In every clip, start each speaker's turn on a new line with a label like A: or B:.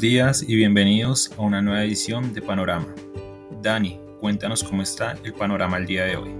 A: Días y bienvenidos a una nueva edición de Panorama. Dani, cuéntanos cómo está el panorama el día de hoy.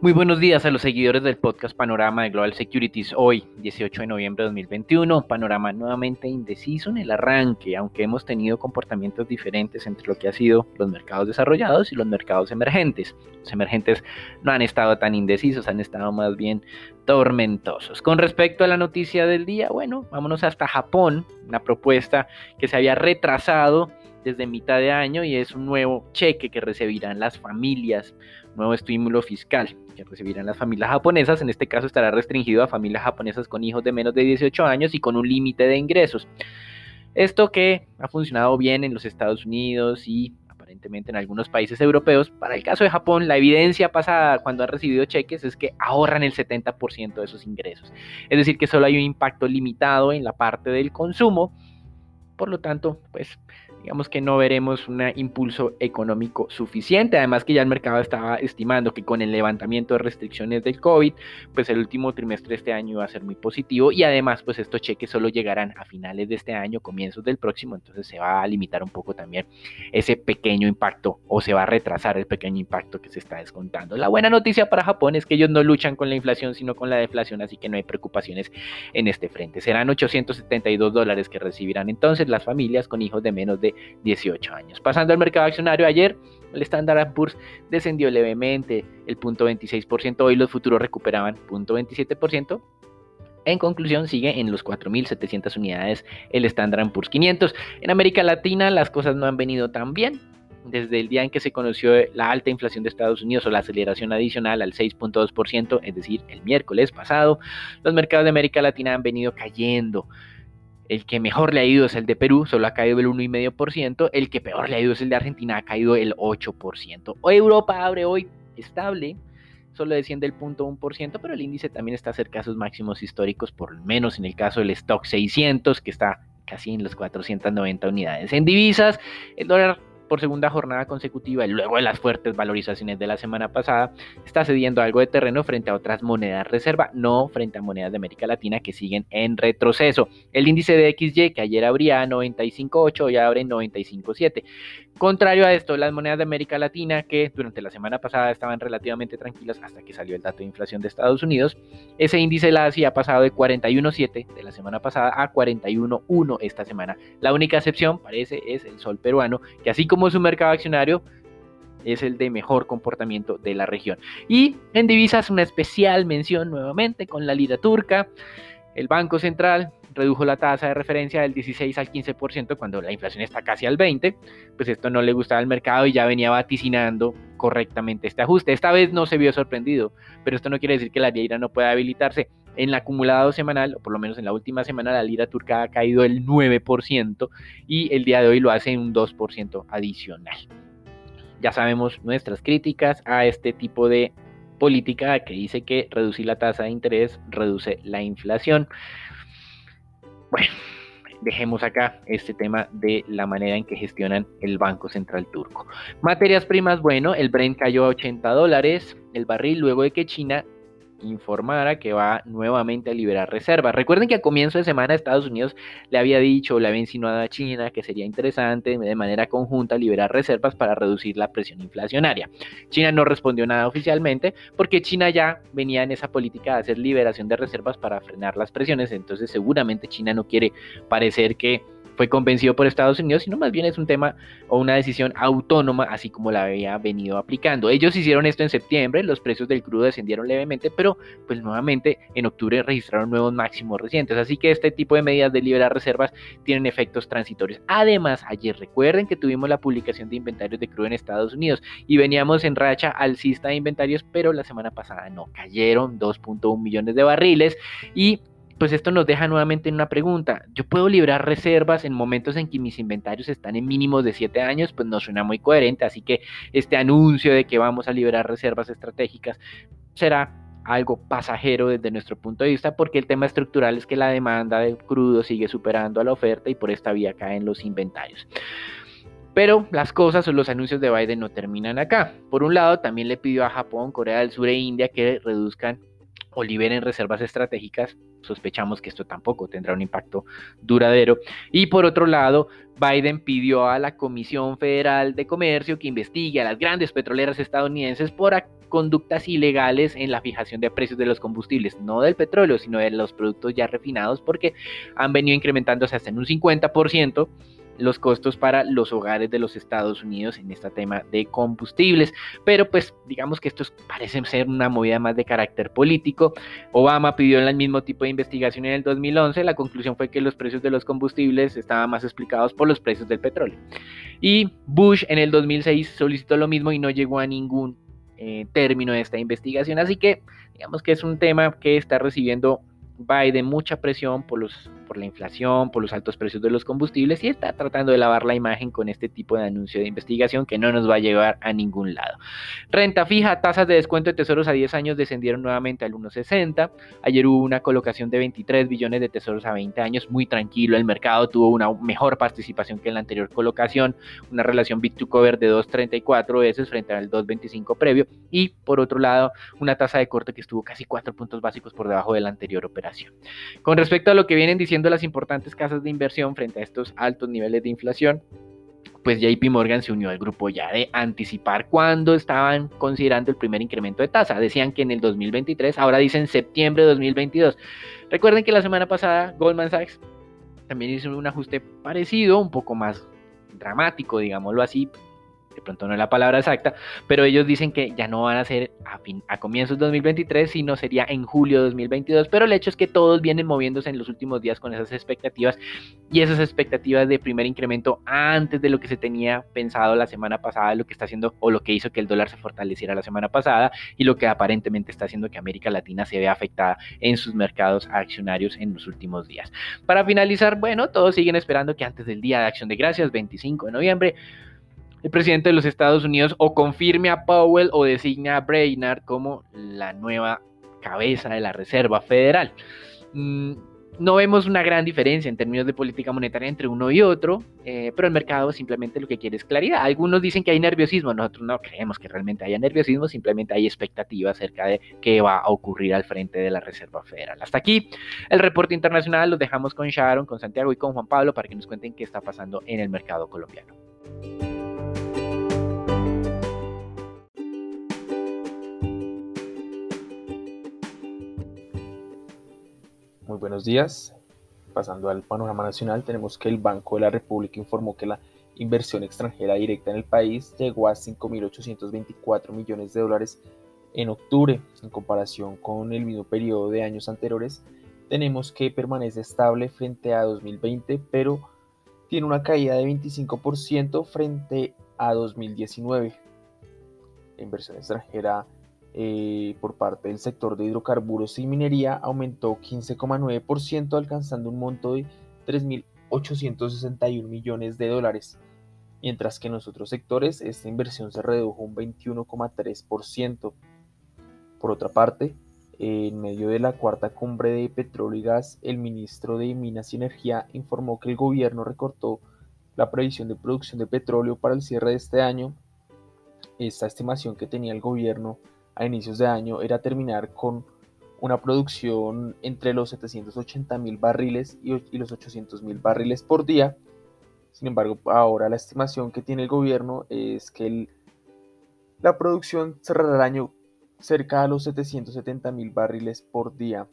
B: Muy buenos días a los seguidores del podcast Panorama de Global Securities. Hoy, 18 de noviembre de 2021, panorama nuevamente indeciso en el arranque, aunque hemos tenido comportamientos diferentes entre lo que ha sido los mercados desarrollados y los mercados emergentes. Los emergentes no han estado tan indecisos, han estado más bien tormentosos. Con respecto a la noticia del día, bueno, vámonos hasta Japón, una propuesta que se había retrasado desde mitad de año y es un nuevo cheque que recibirán las familias, nuevo estímulo fiscal que recibirán las familias japonesas. En este caso estará restringido a familias japonesas con hijos de menos de 18 años y con un límite de ingresos. Esto que ha funcionado bien en los Estados Unidos y aparentemente en algunos países europeos. Para el caso de Japón, la evidencia pasada cuando han recibido cheques es que ahorran el 70% de esos ingresos. Es decir, que solo hay un impacto limitado en la parte del consumo. Por lo tanto, pues digamos que no veremos un impulso económico suficiente. Además que ya el mercado estaba estimando que con el levantamiento de restricciones del COVID, pues el último trimestre de este año iba a ser muy positivo y además pues estos cheques solo llegarán a finales de este año, comienzos del próximo, entonces se va a limitar un poco también ese pequeño impacto o se va a retrasar el pequeño impacto que se está descontando. La buena noticia para Japón es que ellos no luchan con la inflación sino con la deflación, así que no hay preocupaciones en este frente. Serán 872 dólares que recibirán entonces las familias con hijos de menos de 18 años. Pasando al mercado accionario, ayer el Standard Poor's descendió levemente el 0.26%, hoy los futuros recuperaban 0.27%. En conclusión, sigue en los 4.700 unidades el Standard Poor's 500. En América Latina las cosas no han venido tan bien. Desde el día en que se conoció la alta inflación de Estados Unidos o la aceleración adicional al 6.2%, es decir, el miércoles pasado, los mercados de América Latina han venido cayendo. El que mejor le ha ido es el de Perú, solo ha caído el 1,5%. El que peor le ha ido es el de Argentina, ha caído el 8%. Europa abre hoy estable, solo desciende el 0.1%, pero el índice también está cerca de sus máximos históricos, por lo menos en el caso del stock 600, que está casi en los 490 unidades. En divisas, el dólar por segunda jornada consecutiva y luego de las fuertes valorizaciones de la semana pasada, está cediendo algo de terreno frente a otras monedas reserva, no frente a monedas de América Latina que siguen en retroceso. El índice de XY, que ayer abría 95.8, hoy abre 95.7. Contrario a esto, las monedas de América Latina, que durante la semana pasada estaban relativamente tranquilas hasta que salió el dato de inflación de Estados Unidos, ese índice la ha pasado de 41.7 de la semana pasada a 41.1 esta semana. La única excepción, parece, es el sol peruano, que así como su mercado accionario, es el de mejor comportamiento de la región. Y en divisas, una especial mención nuevamente con la lira turca. El Banco Central redujo la tasa de referencia del 16 al 15% cuando la inflación está casi al 20%, pues esto no le gustaba al mercado y ya venía vaticinando correctamente este ajuste. Esta vez no se vio sorprendido, pero esto no quiere decir que la lira no pueda habilitarse. En el acumulado semanal, o por lo menos en la última semana, la lira turca ha caído el 9% y el día de hoy lo hace un 2% adicional. Ya sabemos nuestras críticas a este tipo de política que dice que reducir la tasa de interés reduce la inflación. Bueno, dejemos acá este tema de la manera en que gestionan el Banco Central Turco. Materias primas, bueno, el Brent cayó a 80 dólares el barril luego de que China informara que va nuevamente a liberar reservas. Recuerden que a comienzo de semana Estados Unidos le había dicho, le había insinuado a China que sería interesante de manera conjunta liberar reservas para reducir la presión inflacionaria. China no respondió nada oficialmente porque China ya venía en esa política de hacer liberación de reservas para frenar las presiones, entonces seguramente China no quiere parecer que fue convencido por Estados Unidos, sino más bien es un tema o una decisión autónoma, así como la había venido aplicando. Ellos hicieron esto en septiembre, los precios del crudo descendieron levemente, pero pues nuevamente en octubre registraron nuevos máximos recientes, así que este tipo de medidas de liberar reservas tienen efectos transitorios. Además, ayer recuerden que tuvimos la publicación de inventarios de crudo en Estados Unidos y veníamos en racha alcista de inventarios, pero la semana pasada no, cayeron 2.1 millones de barriles y pues esto nos deja nuevamente en una pregunta. ¿Yo puedo librar reservas en momentos en que mis inventarios están en mínimos de 7 años? Pues no suena muy coherente, así que este anuncio de que vamos a liberar reservas estratégicas será algo pasajero desde nuestro punto de vista porque el tema estructural es que la demanda de crudo sigue superando a la oferta y por esta vía caen los inventarios. Pero las cosas o los anuncios de Biden no terminan acá. Por un lado, también le pidió a Japón, Corea del Sur e India que reduzcan o liberen reservas estratégicas, sospechamos que esto tampoco tendrá un impacto duradero. Y por otro lado, Biden pidió a la Comisión Federal de Comercio que investigue a las grandes petroleras estadounidenses por conductas ilegales en la fijación de precios de los combustibles, no del petróleo, sino de los productos ya refinados, porque han venido incrementándose hasta en un 50% los costos para los hogares de los Estados Unidos en este tema de combustibles. Pero pues digamos que esto parece ser una movida más de carácter político. Obama pidió el mismo tipo de investigación en el 2011. La conclusión fue que los precios de los combustibles estaban más explicados por los precios del petróleo. Y Bush en el 2006 solicitó lo mismo y no llegó a ningún eh, término de esta investigación. Así que digamos que es un tema que está recibiendo Biden mucha presión por, los, por la inflación, por los altos precios de los combustibles y está tratando de lavar la imagen con este tipo de anuncio de investigación que no nos va a llevar a ningún lado. Renta fija, tasas de descuento de tesoros a 10 años descendieron nuevamente al 1,60. Ayer hubo una colocación de 23 billones de tesoros a 20 años, muy tranquilo. El mercado tuvo una mejor participación que en la anterior colocación, una relación bit to cover de 2,34 veces frente al 2,25 previo y por otro lado una tasa de corte que estuvo casi 4 puntos básicos por debajo de la anterior operación. Con respecto a lo que vienen diciendo las importantes casas de inversión frente a estos altos niveles de inflación, pues JP Morgan se unió al grupo ya de anticipar cuando estaban considerando el primer incremento de tasa. Decían que en el 2023, ahora dicen septiembre de 2022. Recuerden que la semana pasada Goldman Sachs también hizo un ajuste parecido, un poco más dramático, digámoslo así, de pronto no es la palabra exacta, pero ellos dicen que ya no van a ser a, fin, a comienzos de 2023, sino sería en julio de 2022, pero el hecho es que todos vienen moviéndose en los últimos días con esas expectativas y esas expectativas de primer incremento antes de lo que se tenía pensado la semana pasada, lo que está haciendo o lo que hizo que el dólar se fortaleciera la semana pasada y lo que aparentemente está haciendo que América Latina se vea afectada en sus mercados accionarios en los últimos días. Para finalizar, bueno, todos siguen esperando que antes del Día de Acción de Gracias, 25 de noviembre, el presidente de los Estados Unidos o confirme a Powell o designe a Brainard como la nueva cabeza de la Reserva Federal. Mm, no vemos una gran diferencia en términos de política monetaria entre uno y otro, eh, pero el mercado simplemente lo que quiere es claridad. Algunos dicen que hay nerviosismo, nosotros no creemos que realmente haya nerviosismo, simplemente hay expectativa acerca de qué va a ocurrir al frente de la Reserva Federal. Hasta aquí el reporte internacional, los dejamos con Sharon, con Santiago y con Juan Pablo para que nos cuenten qué está pasando en el mercado colombiano.
C: Muy buenos días. Pasando al panorama nacional, tenemos que el Banco de la República informó que la inversión extranjera directa en el país llegó a 5.824 millones de dólares en octubre. En comparación con el mismo periodo de años anteriores, tenemos que permanece estable frente a 2020, pero tiene una caída de 25% frente a 2019. La inversión extranjera eh, por parte del sector de hidrocarburos y minería aumentó 15,9% alcanzando un monto de 3.861 millones de dólares, mientras que en los otros sectores esta inversión se redujo un 21,3%. Por otra parte, en medio de la cuarta cumbre de petróleo y gas, el ministro de Minas y Energía informó que el gobierno recortó la previsión de producción de petróleo para el cierre de este año. Esta estimación que tenía el gobierno a inicios de año era terminar con una producción entre los 780 mil barriles y, los 800 mil barriles por día. Sin embargo, ahora la estimación que tiene el gobierno es que la producción cerrará el año cerca a los 770 mil barriles por día.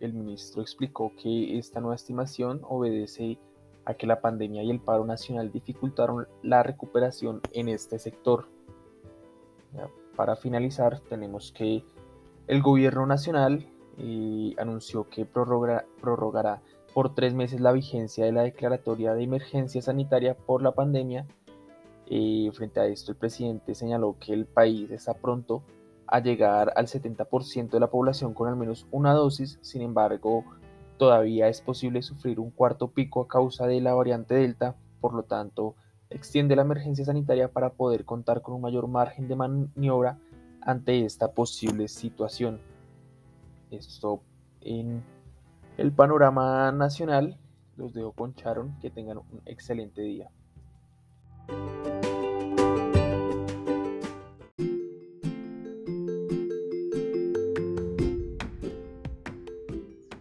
C: El ministro explicó que esta nueva estimación obedece a que la pandemia y el paro nacional dificultaron la recuperación en este sector para finalizar, tenemos que el gobierno nacional eh, anunció que prorrogará por tres meses la vigencia de la declaratoria de emergencia sanitaria por la pandemia. Eh, frente a esto, el presidente señaló que el país está pronto a llegar al 70% de la población con al menos una dosis, sin embargo, todavía es posible sufrir un cuarto pico a causa de la variante Delta, por lo tanto, extiende la emergencia sanitaria para poder contar con un mayor margen de maniobra ante esta posible situación. Esto en el panorama nacional. Los dejo con Charon. Que tengan un excelente día.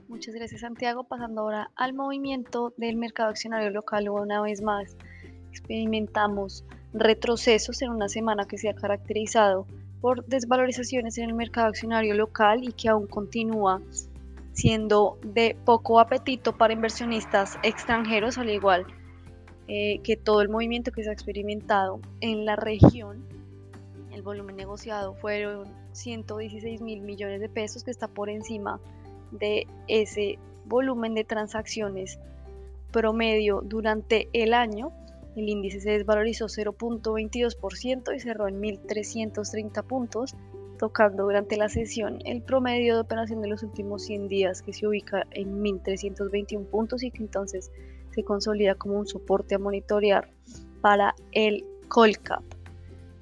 D: Muchas gracias Santiago. Pasando ahora al movimiento del mercado accionario local una vez más. Experimentamos retrocesos en una semana que se ha caracterizado por desvalorizaciones en el mercado accionario local y que aún continúa siendo de poco apetito para inversionistas extranjeros, al igual eh, que todo el movimiento que se ha experimentado en la región. El volumen negociado fueron 116 mil millones de pesos, que está por encima de ese volumen de transacciones promedio durante el año. El índice se desvalorizó 0.22% y cerró en 1.330 puntos, tocando durante la sesión el promedio de operación de los últimos 100 días que se ubica en 1.321 puntos y que entonces se consolida como un soporte a monitorear para el Colcap.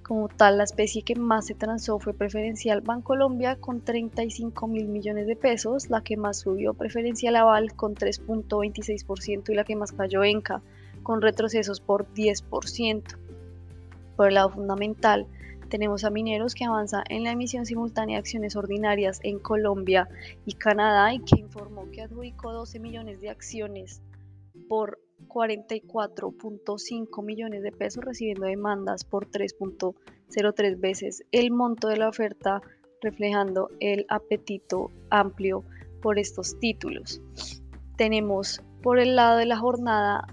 D: Como tal, la especie que más se transó fue preferencial Bancolombia con 35 mil millones de pesos, la que más subió preferencial Aval con 3.26% y la que más cayó Enca con retrocesos por 10%. Por el lado fundamental, tenemos a Mineros que avanza en la emisión simultánea de acciones ordinarias en Colombia y Canadá y que informó que adjudicó 12 millones de acciones por 44.5 millones de pesos recibiendo demandas por 3.03 veces el monto de la oferta reflejando el apetito amplio por estos títulos. Tenemos por el lado de la jornada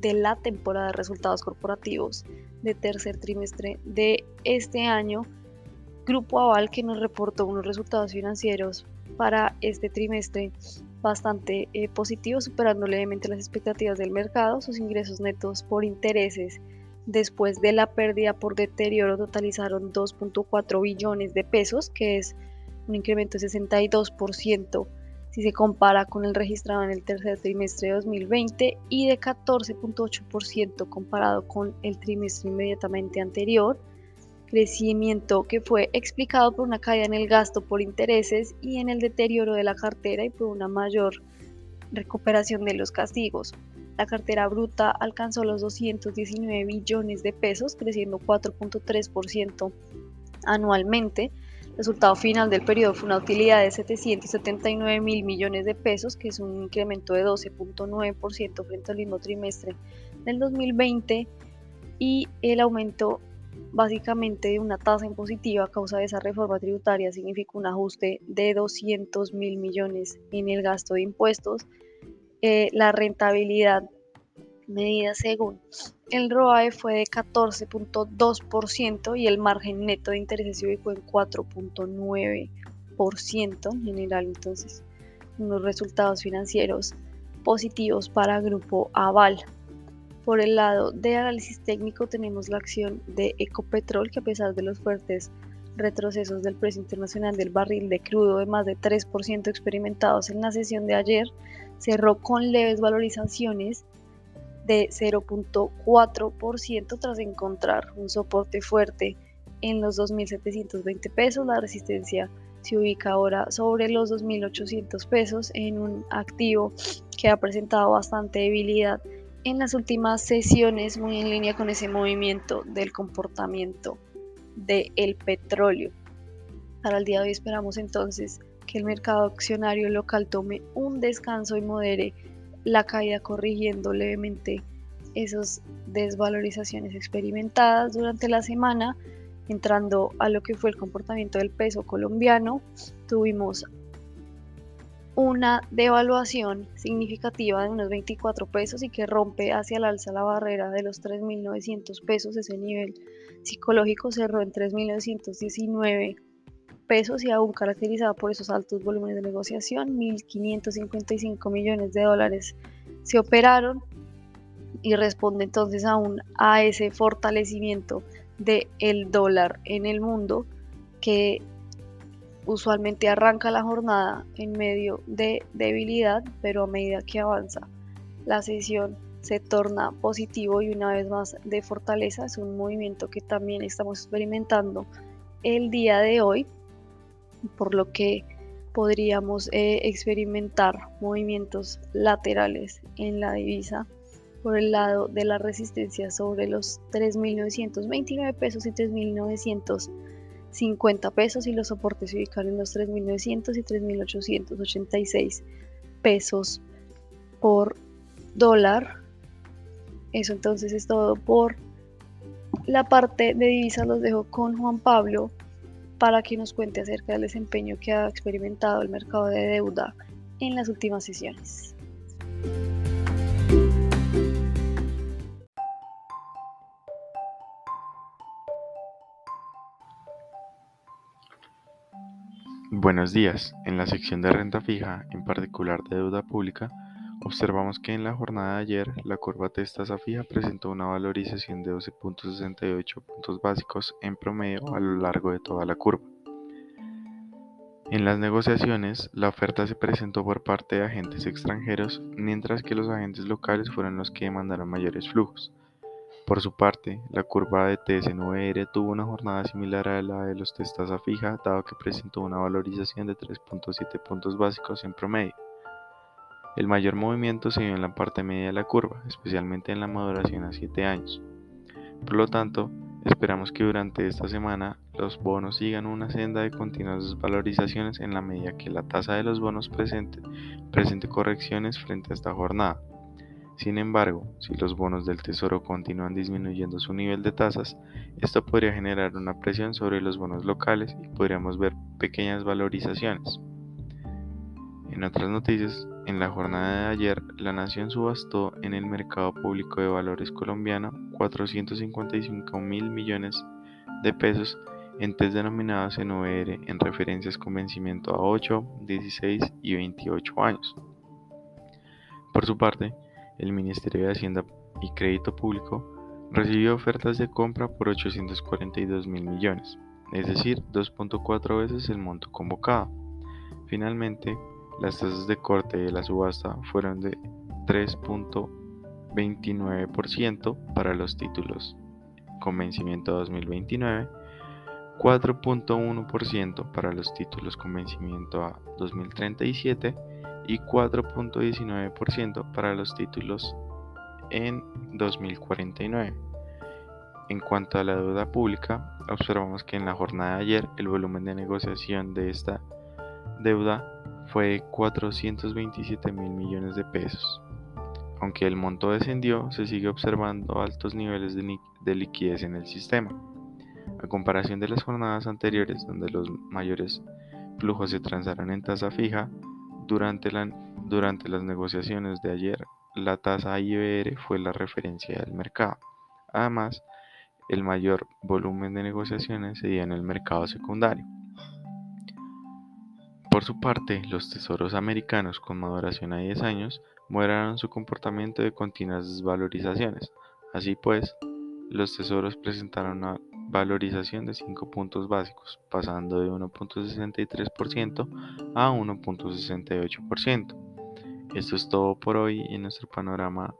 D: de la temporada de resultados corporativos de tercer trimestre de este año, Grupo Aval que nos reportó unos resultados financieros para este trimestre bastante eh, positivos, superando levemente las expectativas del mercado. Sus ingresos netos por intereses después de la pérdida por deterioro totalizaron 2.4 billones de pesos, que es un incremento de 62% si se compara con el registrado en el tercer trimestre de 2020 y de 14.8% comparado con el trimestre inmediatamente anterior, crecimiento que fue explicado por una caída en el gasto por intereses y en el deterioro de la cartera y por una mayor recuperación de los castigos. La cartera bruta alcanzó los 219 billones de pesos, creciendo 4.3% anualmente, resultado final del periodo fue una utilidad de 779 mil millones de pesos, que es un incremento de 12.9% frente al mismo trimestre del 2020 y el aumento básicamente de una tasa impositiva a causa de esa reforma tributaria significa un ajuste de 200 mil millones en el gasto de impuestos. Eh, la rentabilidad medida según el ROAE fue de 14.2% y el margen neto de interés ubicó en 4.9% en general. Entonces, unos resultados financieros positivos para Grupo Aval. Por el lado de análisis técnico tenemos la acción de Ecopetrol que a pesar de los fuertes retrocesos del precio internacional del barril de crudo de más de 3% experimentados en la sesión de ayer, cerró con leves valorizaciones de 0.4% tras encontrar un soporte fuerte en los 2.720 pesos. La resistencia se ubica ahora sobre los 2.800 pesos en un activo que ha presentado bastante debilidad en las últimas sesiones, muy en línea con ese movimiento del comportamiento del petróleo. Para el día de hoy esperamos entonces que el mercado accionario local tome un descanso y modere la caída corrigiendo levemente esas desvalorizaciones experimentadas durante la semana, entrando a lo que fue el comportamiento del peso colombiano, tuvimos una devaluación significativa de unos 24 pesos y que rompe hacia el alza la barrera de los 3.900 pesos. Ese nivel psicológico cerró en 3.919 pesos y aún caracterizado por esos altos volúmenes de negociación, 1.555 millones de dólares se operaron y responde entonces aún a ese fortalecimiento del el dólar en el mundo que usualmente arranca la jornada en medio de debilidad, pero a medida que avanza la sesión se torna positivo y una vez más de fortaleza. Es un movimiento que también estamos experimentando el día de hoy por lo que podríamos eh, experimentar movimientos laterales en la divisa por el lado de la resistencia sobre los 3.929 pesos y 3.950 pesos y los soportes se ubican en los 3.900 y 3.886 pesos por dólar. Eso entonces es todo por la parte de divisas. Los dejo con Juan Pablo para que nos cuente acerca del desempeño que ha experimentado el mercado de deuda en las últimas sesiones.
E: Buenos días. En la sección de renta fija, en particular de deuda pública, observamos que en la jornada de ayer la curva tasa fija presentó una valorización de 12.68 puntos básicos en promedio a lo largo de toda la curva. En las negociaciones, la oferta se presentó por parte de agentes extranjeros, mientras que los agentes locales fueron los que demandaron mayores flujos. Por su parte, la curva de TSNVR tuvo una jornada similar a la de los test tasa fija, dado que presentó una valorización de 3.7 puntos básicos en promedio. El mayor movimiento se dio en la parte media de la curva, especialmente en la maduración a 7 años. Por lo tanto, esperamos que durante esta semana los bonos sigan una senda de continuas valorizaciones en la medida que la tasa de los bonos presente, presente correcciones frente a esta jornada. Sin embargo, si los bonos del Tesoro continúan disminuyendo su nivel de tasas, esto podría generar una presión sobre los bonos locales y podríamos ver pequeñas valorizaciones. En otras noticias, en la jornada de ayer, la Nación subastó en el mercado público de valores colombiano 455 mil millones de pesos en test denominados en OR en referencias con vencimiento a 8, 16 y 28 años. Por su parte, el Ministerio de Hacienda y Crédito Público recibió ofertas de compra por 842 mil millones, es decir, 2.4 veces el monto convocado. Finalmente, las tasas de corte de la subasta fueron de 3.29% para los títulos con vencimiento 2029, 4.1% para los títulos con vencimiento a 2037 y 4.19% para los títulos en 2049. En cuanto a la deuda pública, observamos que en la jornada de ayer el volumen de negociación de esta deuda fue de 427 mil millones de pesos. Aunque el monto descendió, se sigue observando altos niveles de, de liquidez en el sistema. A comparación de las jornadas anteriores, donde los mayores flujos se transaron en tasa fija, durante, las negociaciones de ayer, la tasa IBR fue la referencia del mercado. Además, el mayor volumen de negociaciones se dio en el mercado secundario. Por su parte, los tesoros americanos con maduración a 10 años moderaron su comportamiento de continuas desvalorizaciones. Así pues, los tesoros presentaron una valorización de 5 puntos básicos, pasando de 1.63% a 1.68%. Esto es todo por hoy en nuestro panorama